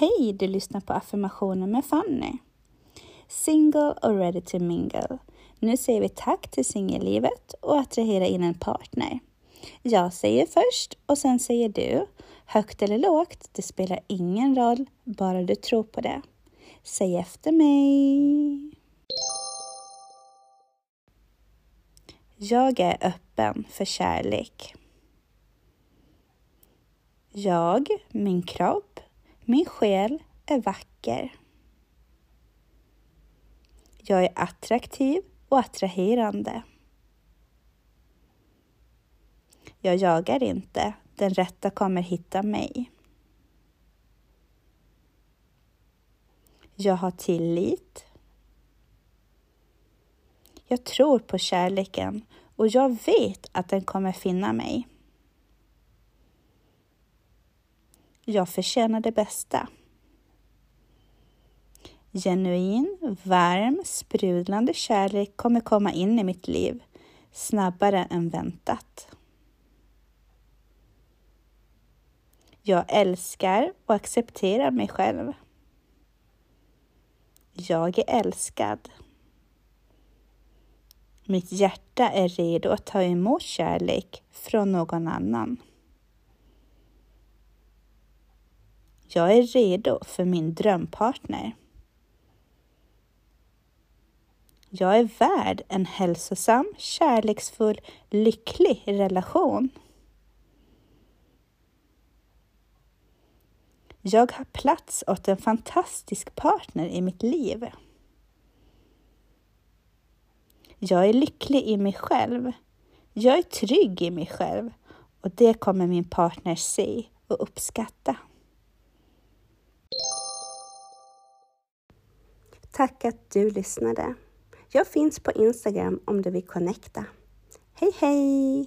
Hej, du lyssnar på affirmationer med Fanny. Single och ready to mingle. Nu säger vi tack till singellivet och attrahera in en partner. Jag säger först och sen säger du. Högt eller lågt, det spelar ingen roll, bara du tror på det. Säg efter mig. Jag är öppen för kärlek. Jag, min kropp, min själ är vacker. Jag är attraktiv och attraherande. Jag jagar inte, den rätta kommer hitta mig. Jag har tillit. Jag tror på kärleken och jag vet att den kommer finna mig. Jag förtjänar det bästa. Genuin, varm, sprudlande kärlek kommer komma in i mitt liv snabbare än väntat. Jag älskar och accepterar mig själv. Jag är älskad. Mitt hjärta är redo att ta emot kärlek från någon annan. Jag är redo för min drömpartner. Jag är värd en hälsosam, kärleksfull, lycklig relation. Jag har plats åt en fantastisk partner i mitt liv. Jag är lycklig i mig själv. Jag är trygg i mig själv och det kommer min partner se och uppskatta. Tack att du lyssnade. Jag finns på Instagram om du vill connecta. Hej hej!